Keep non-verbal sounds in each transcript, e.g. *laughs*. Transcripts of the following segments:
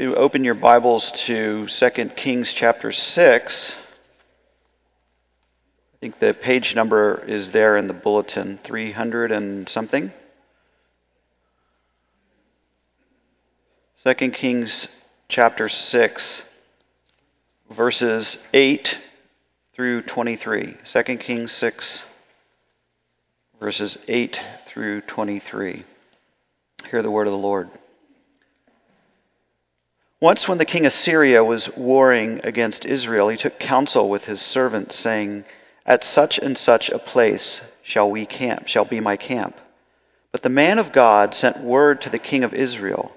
Open your Bibles to 2 Kings chapter 6. I think the page number is there in the bulletin 300 and something. 2 Kings chapter 6, verses 8 through 23. 2 Kings 6, verses 8 through 23. Hear the word of the Lord. Once, when the king of Syria was warring against Israel, he took counsel with his servants, saying, At such and such a place shall we camp, shall be my camp. But the man of God sent word to the king of Israel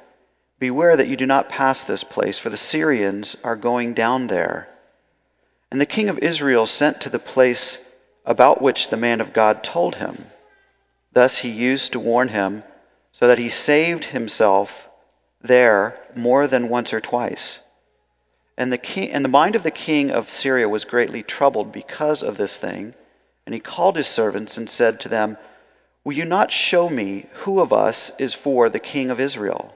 Beware that you do not pass this place, for the Syrians are going down there. And the king of Israel sent to the place about which the man of God told him. Thus he used to warn him, so that he saved himself there more than once or twice. And the, king, and the mind of the king of Syria was greatly troubled because of this thing. And he called his servants and said to them, Will you not show me who of us is for the king of Israel?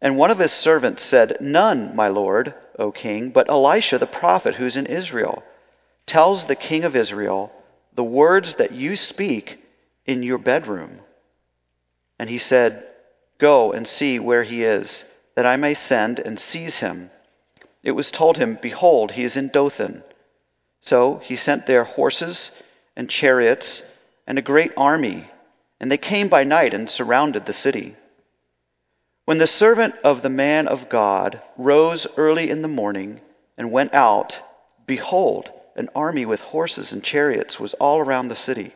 And one of his servants said, None, my lord, O king, but Elisha the prophet who's in Israel tells the king of Israel the words that you speak in your bedroom. And he said, Go and see where he is, that I may send and seize him. It was told him, Behold, he is in Dothan. So he sent there horses and chariots and a great army, and they came by night and surrounded the city. When the servant of the man of God rose early in the morning and went out, behold, an army with horses and chariots was all around the city.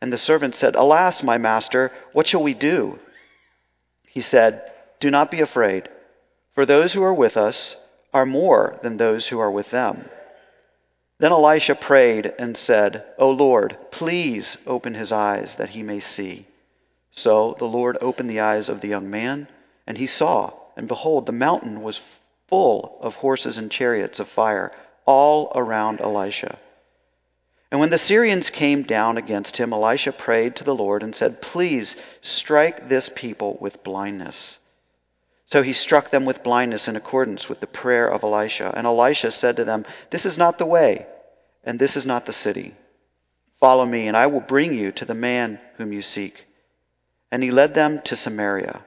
And the servant said, Alas, my master, what shall we do? He said, Do not be afraid, for those who are with us are more than those who are with them. Then Elisha prayed and said, O Lord, please open his eyes that he may see. So the Lord opened the eyes of the young man and he saw, and behold, the mountain was full of horses and chariots of fire all around Elisha. And when the Syrians came down against him, Elisha prayed to the Lord and said, Please strike this people with blindness. So he struck them with blindness in accordance with the prayer of Elisha. And Elisha said to them, This is not the way, and this is not the city. Follow me, and I will bring you to the man whom you seek. And he led them to Samaria.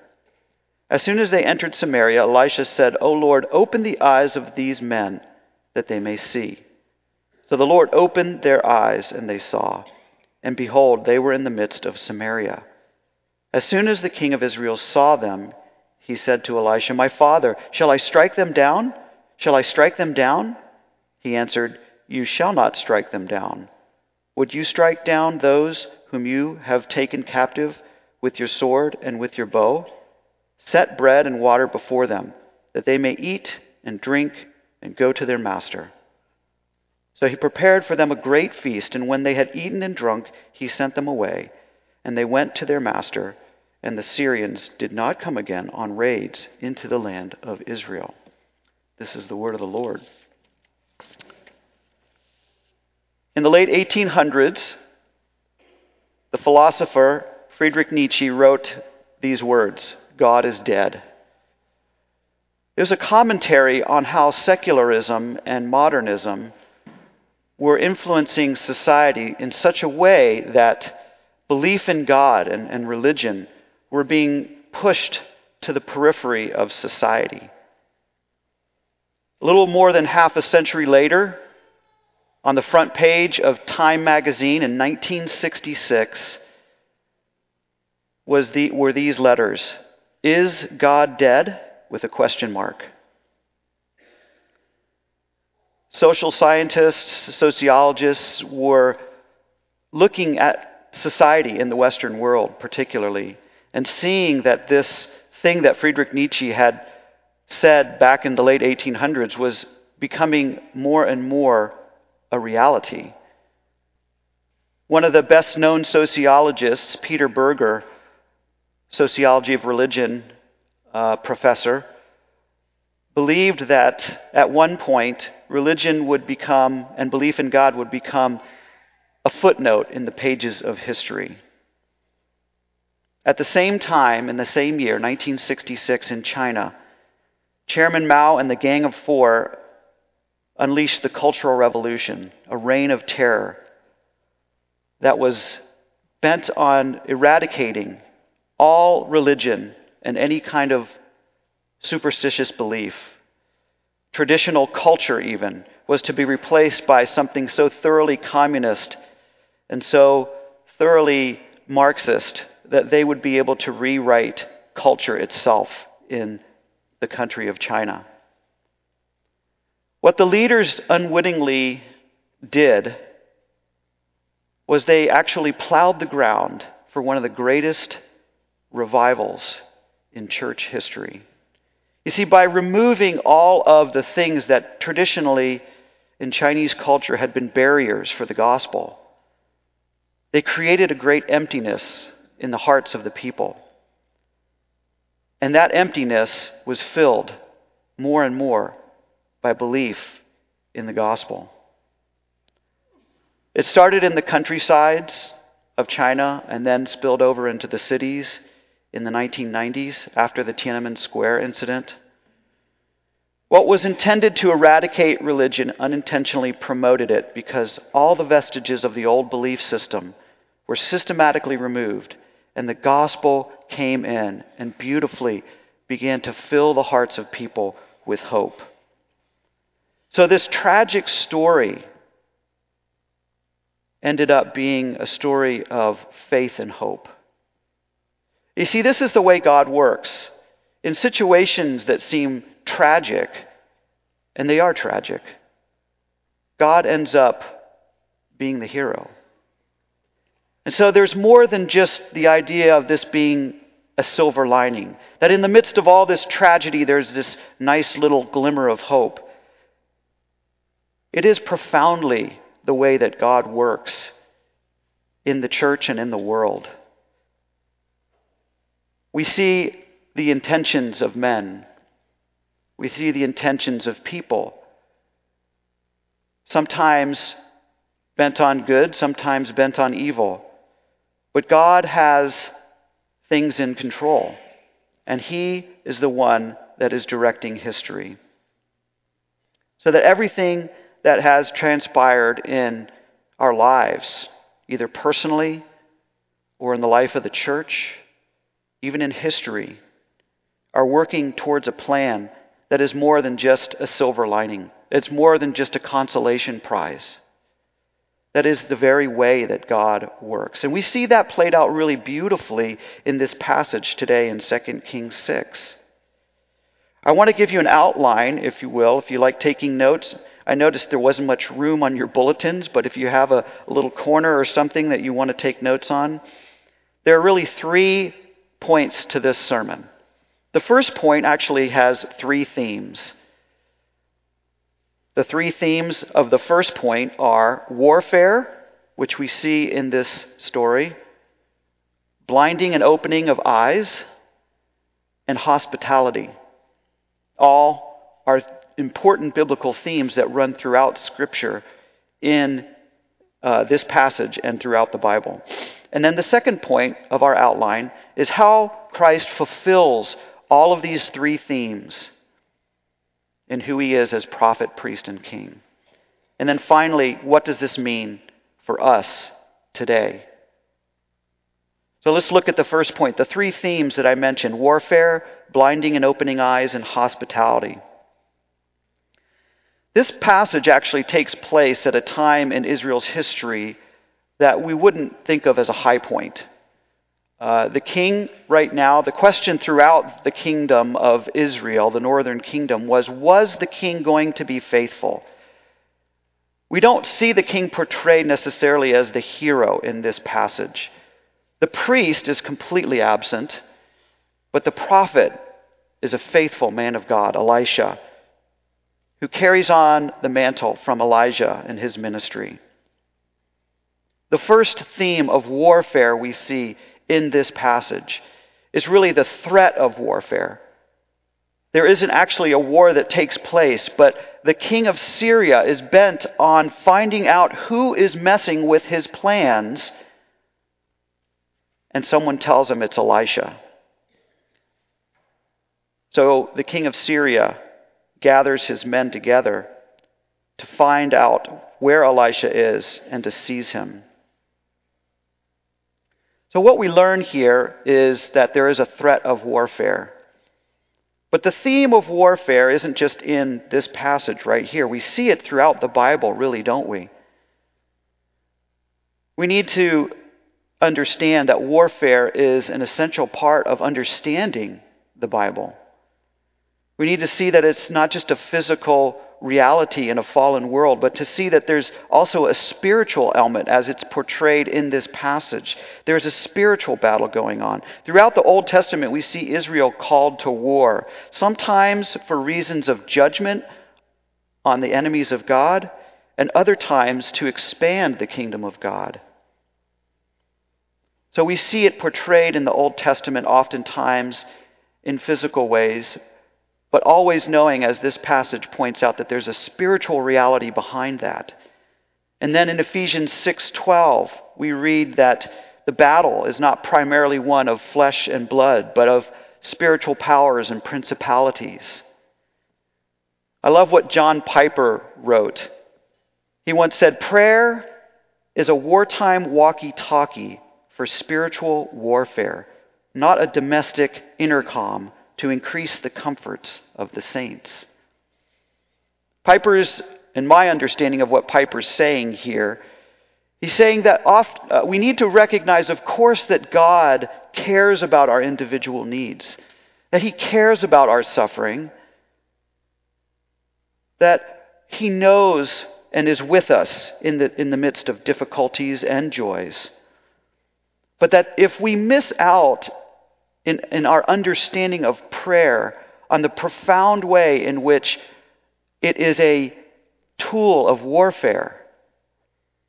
As soon as they entered Samaria, Elisha said, O Lord, open the eyes of these men that they may see. So the Lord opened their eyes, and they saw. And behold, they were in the midst of Samaria. As soon as the king of Israel saw them, he said to Elisha, My father, shall I strike them down? Shall I strike them down? He answered, You shall not strike them down. Would you strike down those whom you have taken captive with your sword and with your bow? Set bread and water before them, that they may eat and drink and go to their master. So he prepared for them a great feast, and when they had eaten and drunk, he sent them away, and they went to their master, and the Syrians did not come again on raids into the land of Israel. This is the word of the Lord. In the late 1800s, the philosopher Friedrich Nietzsche wrote these words God is dead. It was a commentary on how secularism and modernism were influencing society in such a way that belief in God and, and religion were being pushed to the periphery of society. A little more than half a century later, on the front page of Time magazine in 1966, was the, were these letters is God dead? With a question mark. Social scientists, sociologists were looking at society in the Western world, particularly, and seeing that this thing that Friedrich Nietzsche had said back in the late 1800s was becoming more and more a reality. One of the best known sociologists, Peter Berger, sociology of religion uh, professor, believed that at one point religion would become, and belief in God would become, a footnote in the pages of history. At the same time, in the same year, 1966, in China, Chairman Mao and the Gang of Four unleashed the Cultural Revolution, a reign of terror that was bent on eradicating all religion and any kind of superstitious belief. Traditional culture, even, was to be replaced by something so thoroughly communist and so thoroughly Marxist that they would be able to rewrite culture itself in the country of China. What the leaders unwittingly did was they actually plowed the ground for one of the greatest revivals in church history. You see, by removing all of the things that traditionally in Chinese culture had been barriers for the gospel, they created a great emptiness in the hearts of the people. And that emptiness was filled more and more by belief in the gospel. It started in the countrysides of China and then spilled over into the cities in the 1990s after the Tiananmen Square incident. What was intended to eradicate religion unintentionally promoted it because all the vestiges of the old belief system were systematically removed, and the gospel came in and beautifully began to fill the hearts of people with hope. So, this tragic story ended up being a story of faith and hope. You see, this is the way God works. In situations that seem tragic, and they are tragic, God ends up being the hero. And so there's more than just the idea of this being a silver lining. That in the midst of all this tragedy, there's this nice little glimmer of hope. It is profoundly the way that God works in the church and in the world. We see the intentions of men, we see the intentions of people. Sometimes bent on good, sometimes bent on evil. But God has things in control, and He is the one that is directing history. So that everything that has transpired in our lives, either personally or in the life of the church, even in history, are working towards a plan that is more than just a silver lining. It's more than just a consolation prize. That is the very way that God works. And we see that played out really beautifully in this passage today in 2 Kings 6. I want to give you an outline, if you will, if you like taking notes. I noticed there wasn't much room on your bulletins, but if you have a, a little corner or something that you want to take notes on, there are really three points to this sermon. The first point actually has three themes. The three themes of the first point are warfare, which we see in this story, blinding and opening of eyes, and hospitality. All are important biblical themes that run throughout Scripture in uh, this passage and throughout the Bible. And then the second point of our outline is how Christ fulfills all of these three themes in who he is as prophet, priest, and king. And then finally, what does this mean for us today? So let's look at the first point the three themes that I mentioned warfare, blinding and opening eyes, and hospitality. This passage actually takes place at a time in Israel's history that we wouldn't think of as a high point. Uh, the king, right now, the question throughout the kingdom of Israel, the northern kingdom, was Was the king going to be faithful? We don't see the king portrayed necessarily as the hero in this passage. The priest is completely absent, but the prophet is a faithful man of God, Elisha, who carries on the mantle from Elijah in his ministry. The first theme of warfare we see in this passage is really the threat of warfare. There isn't actually a war that takes place, but the king of Syria is bent on finding out who is messing with his plans, and someone tells him it's Elisha. So the king of Syria gathers his men together to find out where Elisha is and to seize him. So, what we learn here is that there is a threat of warfare. But the theme of warfare isn't just in this passage right here. We see it throughout the Bible, really, don't we? We need to understand that warfare is an essential part of understanding the Bible. We need to see that it's not just a physical reality in a fallen world, but to see that there's also a spiritual element as it's portrayed in this passage. There's a spiritual battle going on. Throughout the Old Testament, we see Israel called to war, sometimes for reasons of judgment on the enemies of God, and other times to expand the kingdom of God. So we see it portrayed in the Old Testament oftentimes in physical ways, but always knowing, as this passage points out, that there's a spiritual reality behind that. And then in Ephesians 6:12, we read that the battle is not primarily one of flesh and blood, but of spiritual powers and principalities. I love what John Piper wrote. He once said, Prayer is a wartime walkie talkie for spiritual warfare, not a domestic intercom to increase the comforts of the saints. Piper's, in my understanding of what Piper's saying here, he's saying that oft, uh, we need to recognize, of course, that God cares about our individual needs, that He cares about our suffering, that He knows and is with us in the, in the midst of difficulties and joys. But that if we miss out in, in our understanding of prayer on the profound way in which it is a tool of warfare,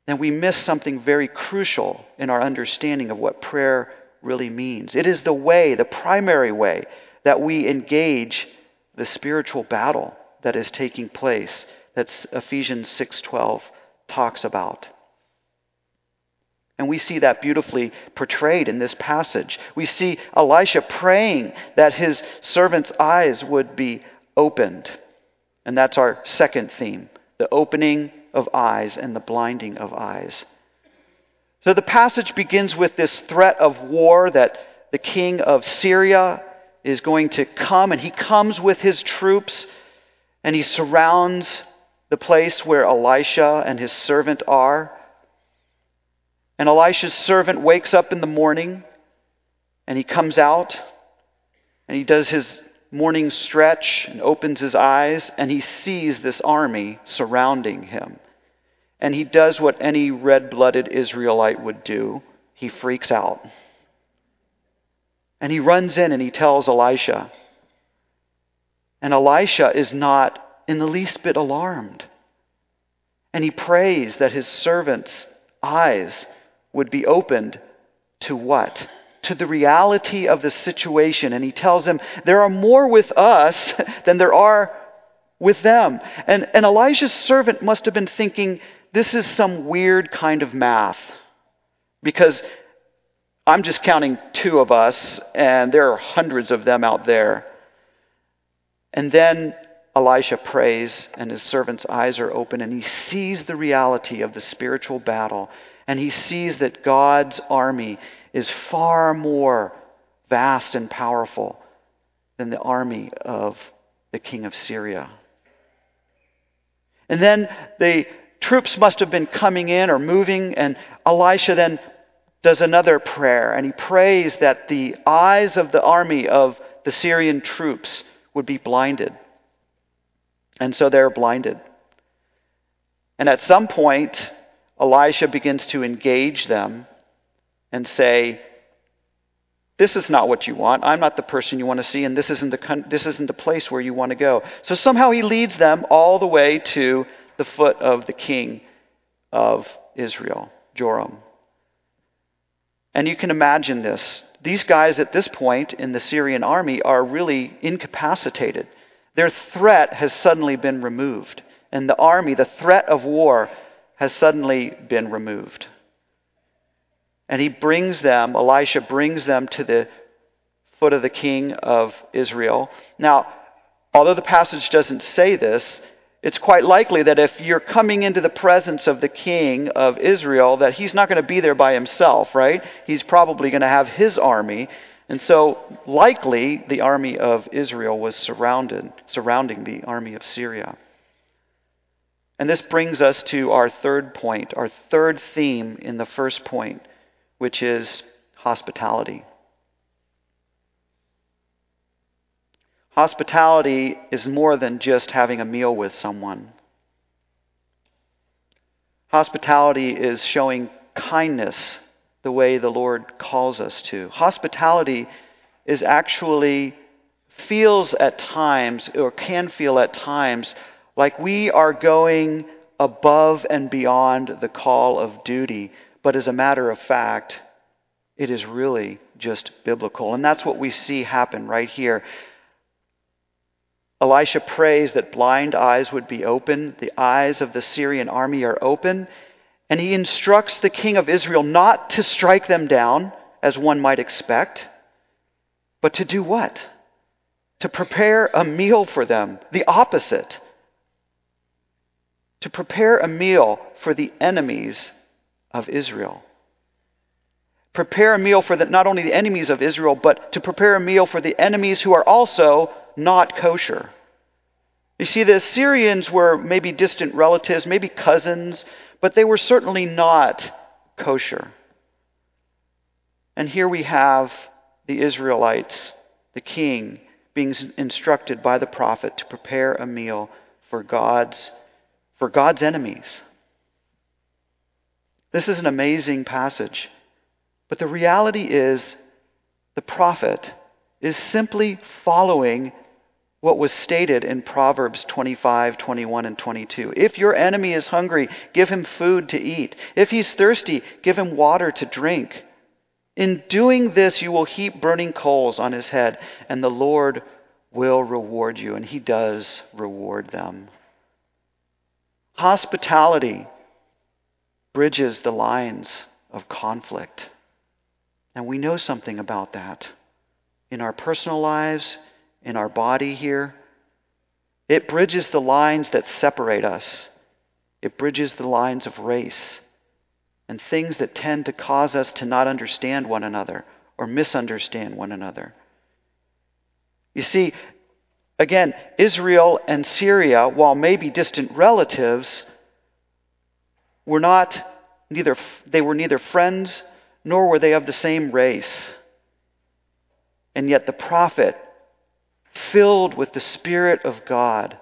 then we miss something very crucial in our understanding of what prayer really means. It is the way, the primary way, that we engage the spiritual battle that is taking place that Ephesians 6:12 talks about. And we see that beautifully portrayed in this passage. We see Elisha praying that his servant's eyes would be opened. And that's our second theme the opening of eyes and the blinding of eyes. So the passage begins with this threat of war that the king of Syria is going to come, and he comes with his troops and he surrounds the place where Elisha and his servant are. And Elisha's servant wakes up in the morning and he comes out and he does his morning stretch and opens his eyes and he sees this army surrounding him. And he does what any red blooded Israelite would do he freaks out. And he runs in and he tells Elisha. And Elisha is not in the least bit alarmed. And he prays that his servant's eyes would be opened to what? To the reality of the situation. And he tells them, There are more with us *laughs* than there are with them. And, and Elijah's servant must have been thinking, This is some weird kind of math. Because I'm just counting two of us, and there are hundreds of them out there. And then Elisha prays, and his servant's eyes are open, and he sees the reality of the spiritual battle and he sees that God's army is far more vast and powerful than the army of the king of Syria. And then the troops must have been coming in or moving, and Elisha then does another prayer, and he prays that the eyes of the army of the Syrian troops would be blinded. And so they're blinded. And at some point, Elisha begins to engage them and say, This is not what you want. I'm not the person you want to see, and this isn't the, this isn't the place where you want to go. So somehow he leads them all the way to the foot of the king of Israel, Joram. And you can imagine this. These guys at this point in the Syrian army are really incapacitated. Their threat has suddenly been removed. And the army, the threat of war, has suddenly been removed. And he brings them, Elisha brings them to the foot of the king of Israel. Now, although the passage doesn't say this, it's quite likely that if you're coming into the presence of the king of Israel, that he's not going to be there by himself, right? He's probably going to have his army. And so, likely, the army of Israel was surrounded, surrounding the army of Syria. And this brings us to our third point, our third theme in the first point, which is hospitality. Hospitality is more than just having a meal with someone. Hospitality is showing kindness the way the Lord calls us to. Hospitality is actually feels at times, or can feel at times, like we are going above and beyond the call of duty. But as a matter of fact, it is really just biblical. And that's what we see happen right here. Elisha prays that blind eyes would be open. The eyes of the Syrian army are open. And he instructs the king of Israel not to strike them down, as one might expect, but to do what? To prepare a meal for them. The opposite. To prepare a meal for the enemies of Israel. Prepare a meal for the, not only the enemies of Israel, but to prepare a meal for the enemies who are also not kosher. You see, the Assyrians were maybe distant relatives, maybe cousins, but they were certainly not kosher. And here we have the Israelites, the king, being instructed by the prophet to prepare a meal for God's for God's enemies. This is an amazing passage. But the reality is the prophet is simply following what was stated in Proverbs 25, 21, and 22. If your enemy is hungry, give him food to eat. If he's thirsty, give him water to drink. In doing this, you will heap burning coals on his head, and the Lord will reward you. And he does reward them. Hospitality bridges the lines of conflict. And we know something about that in our personal lives in our body here. It bridges the lines that separate us, it bridges the lines of race and things that tend to cause us to not understand one another or misunderstand one another. You see, again, Israel and Syria, while maybe distant relatives, were not neither they were neither friends nor were they of the same race. And yet the prophet filled with the Spirit of God,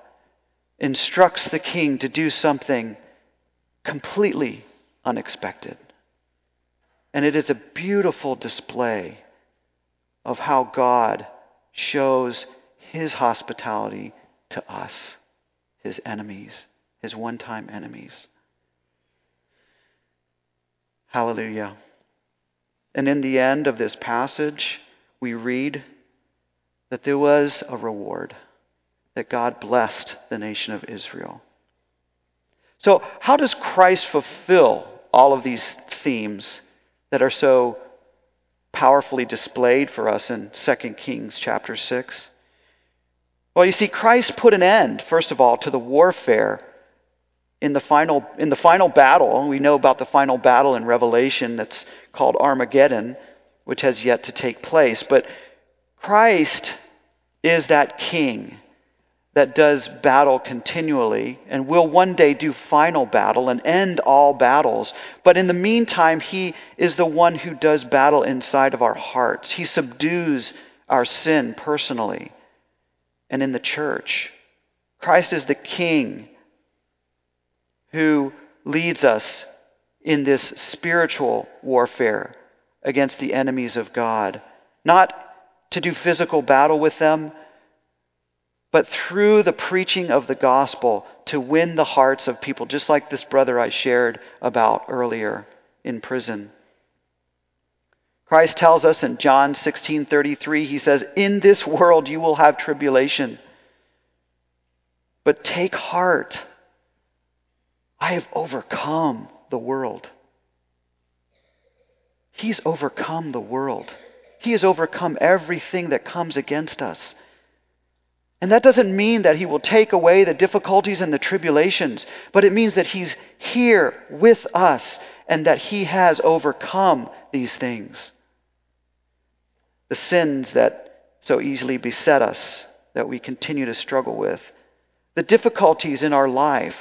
instructs the king to do something completely unexpected. And it is a beautiful display of how God shows his hospitality to us, his enemies, his one time enemies. Hallelujah. And in the end of this passage, we read that there was a reward, that God blessed the nation of Israel. So, how does Christ fulfill all of these themes that are so powerfully displayed for us in 2 Kings chapter 6? Well, you see, Christ put an end, first of all, to the warfare in the final, in the final battle. We know about the final battle in Revelation that's called Armageddon, which has yet to take place. But Christ is that king that does battle continually and will one day do final battle and end all battles. But in the meantime, he is the one who does battle inside of our hearts. He subdues our sin personally and in the church. Christ is the king who leads us in this spiritual warfare against the enemies of God. Not to do physical battle with them, but through the preaching of the gospel to win the hearts of people, just like this brother I shared about earlier in prison. Christ tells us in John 16:33 he says in this world you will have tribulation but take heart I have overcome the world He's overcome the world He has overcome everything that comes against us. And that doesn't mean that He will take away the difficulties and the tribulations, but it means that He's here with us and that He has overcome these things. The sins that so easily beset us, that we continue to struggle with, the difficulties in our life,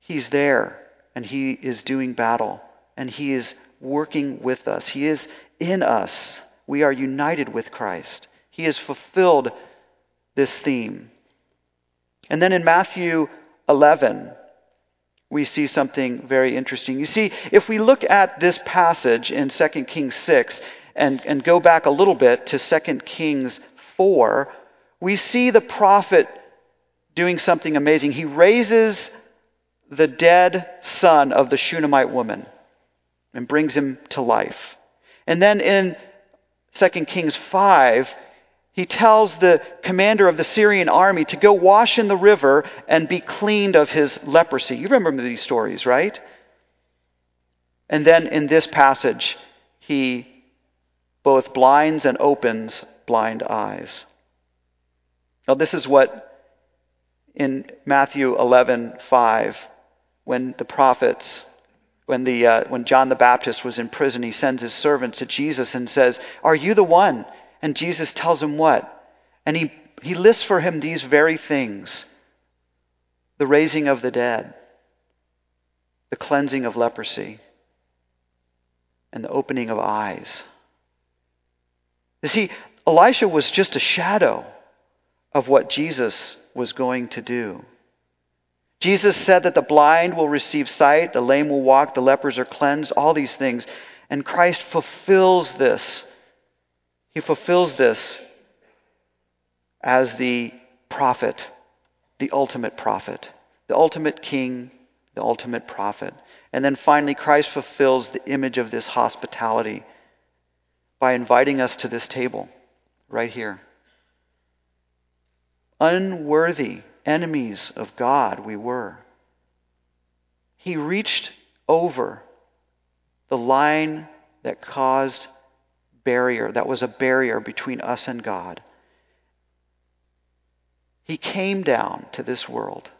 He's there and He is doing battle and He is working with us. He is in us. We are united with Christ. He has fulfilled this theme. And then in Matthew 11, we see something very interesting. You see, if we look at this passage in 2 Kings 6 and, and go back a little bit to 2 Kings 4, we see the prophet doing something amazing. He raises the dead son of the Shunammite woman and brings him to life. And then in 2 Kings 5, he tells the commander of the Syrian army to go wash in the river and be cleaned of his leprosy. You remember these stories, right? And then in this passage, he both blinds and opens blind eyes. Now, this is what in Matthew 11:5, when the prophets, when, the, uh, when John the Baptist was in prison, he sends his servants to Jesus and says, Are you the one? And Jesus tells him what? And he, he lists for him these very things the raising of the dead, the cleansing of leprosy, and the opening of eyes. You see, Elisha was just a shadow of what Jesus was going to do. Jesus said that the blind will receive sight, the lame will walk, the lepers are cleansed, all these things. And Christ fulfills this he fulfills this as the prophet, the ultimate prophet, the ultimate king, the ultimate prophet. And then finally, Christ fulfills the image of this hospitality by inviting us to this table right here. Unworthy enemies of God we were. He reached over the line that caused barrier, that was a barrier between us and God. He came down to this world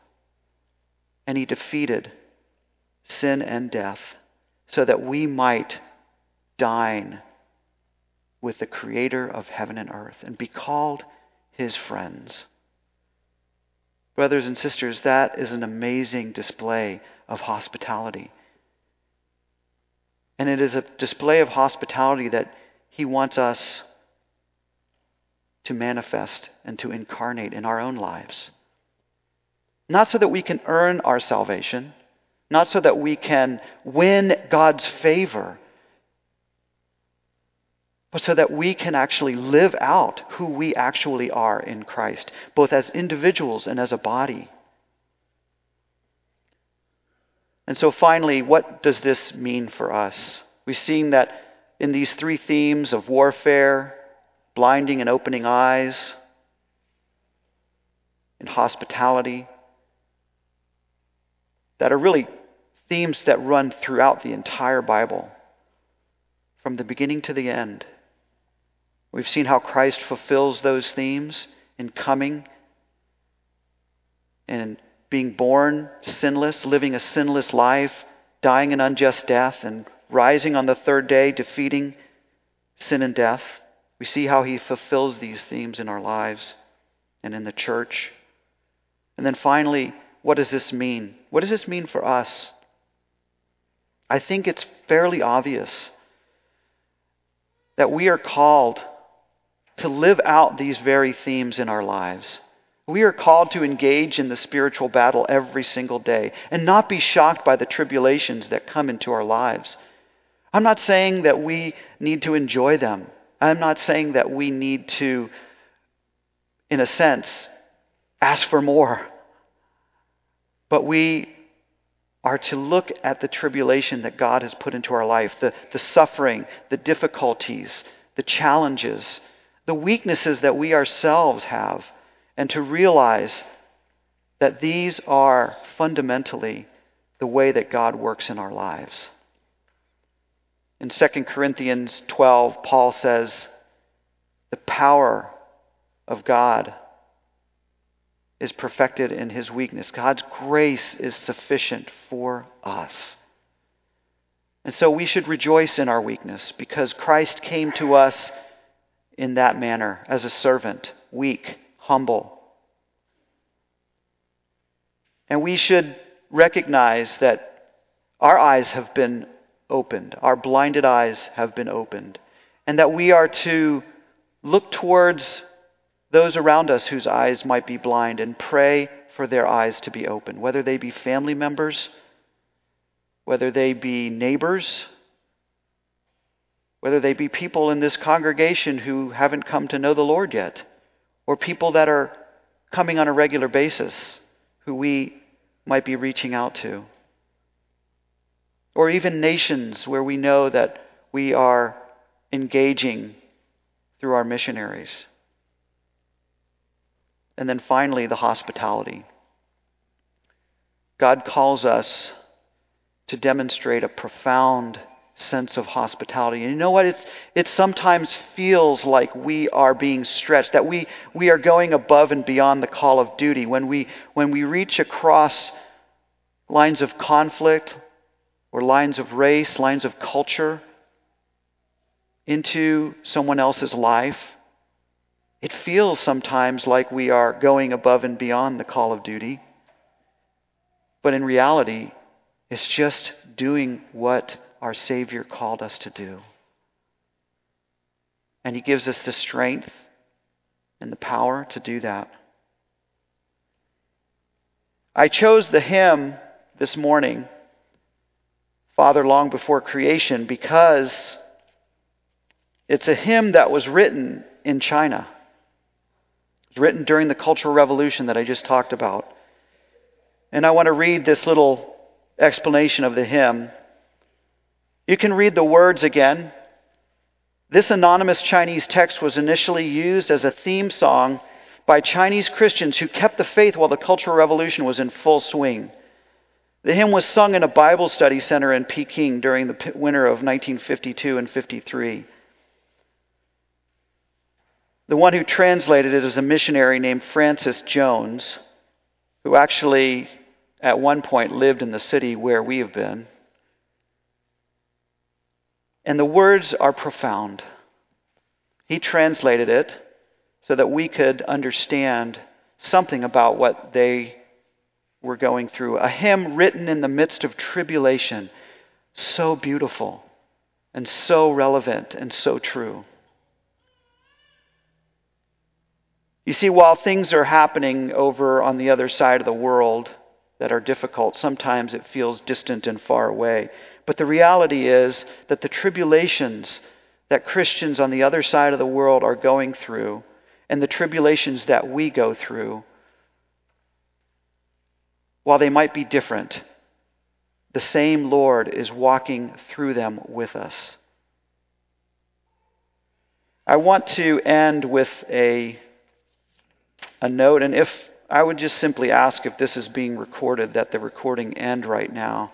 and he defeated sin and death so that we might dine with the creator of heaven and earth and be called his friends. Brothers and sisters, that is an amazing display of hospitality. And it is a display of hospitality that he wants us to manifest and to incarnate in our own lives. Not so that we can earn our salvation, not so that we can win God's favor, but so that we can actually live out who we actually are in Christ, both as individuals and as a body. And so, finally, what does this mean for us? We've seen that in these three themes of warfare, blinding and opening eyes, and hospitality, that are really themes that run throughout the entire Bible, from the beginning to the end. We've seen how Christ fulfills those themes in coming and being born sinless, living a sinless life, dying an unjust death, and rising on the third day, defeating sin and death. We see how he fulfills these themes in our lives and in the church. And then finally, what does this mean? What does this mean for us? I think it's fairly obvious that we are called to live out these very themes in our lives. We are called to engage in the spiritual battle every single day and not be shocked by the tribulations that come into our lives. I'm not saying that we need to enjoy them. I'm not saying that we need to, in a sense, ask for more. But we are to look at the tribulation that God has put into our life, the, the suffering, the difficulties, the challenges, the weaknesses that we ourselves have, and to realize that these are fundamentally the way that God works in our lives. In 2 Corinthians 12, Paul says, The power of God is perfected in his weakness. God's grace is sufficient for us. And so we should rejoice in our weakness because Christ came to us in that manner as a servant, weak, humble. And we should recognize that our eyes have been opened, our blinded eyes have been opened, and that we are to look towards those around us whose eyes might be blind and pray for their eyes to be open, whether they be family members, whether they be neighbors, whether they be people in this congregation who haven't come to know the Lord yet, or people that are coming on a regular basis who we might be reaching out to, or even nations where we know that we are engaging through our missionaries. And then finally, the hospitality. God calls us to demonstrate a profound sense of hospitality. And you know what? It's, it sometimes feels like we are being stretched, that we, we are going above and beyond the call of duty. When we, when we reach across lines of conflict or lines of race, lines of culture into someone else's life, it feels sometimes like we are going above and beyond the call of duty. But in reality, it's just doing what our Savior called us to do. And He gives us the strength and the power to do that. I chose the hymn this morning, Father Long Before Creation, because it's a hymn that was written in China. It was written during the Cultural Revolution that I just talked about. And I want to read this little explanation of the hymn. You can read the words again. This anonymous Chinese text was initially used as a theme song by Chinese Christians who kept the faith while the Cultural Revolution was in full swing. The hymn was sung in a Bible study center in Peking during the winter of 1952 and 53. The one who translated it is a missionary named Francis Jones, who actually at one point lived in the city where we have been. And the words are profound. He translated it so that we could understand something about what they were going through. A hymn written in the midst of tribulation, so beautiful and so relevant and so true. You see, while things are happening over on the other side of the world that are difficult, sometimes it feels distant and far away. But the reality is that the tribulations that Christians on the other side of the world are going through, and the tribulations that we go through, while they might be different, the same Lord is walking through them with us. I want to end with a a note. And if I would just simply ask if this is being recorded, that the recording end right now.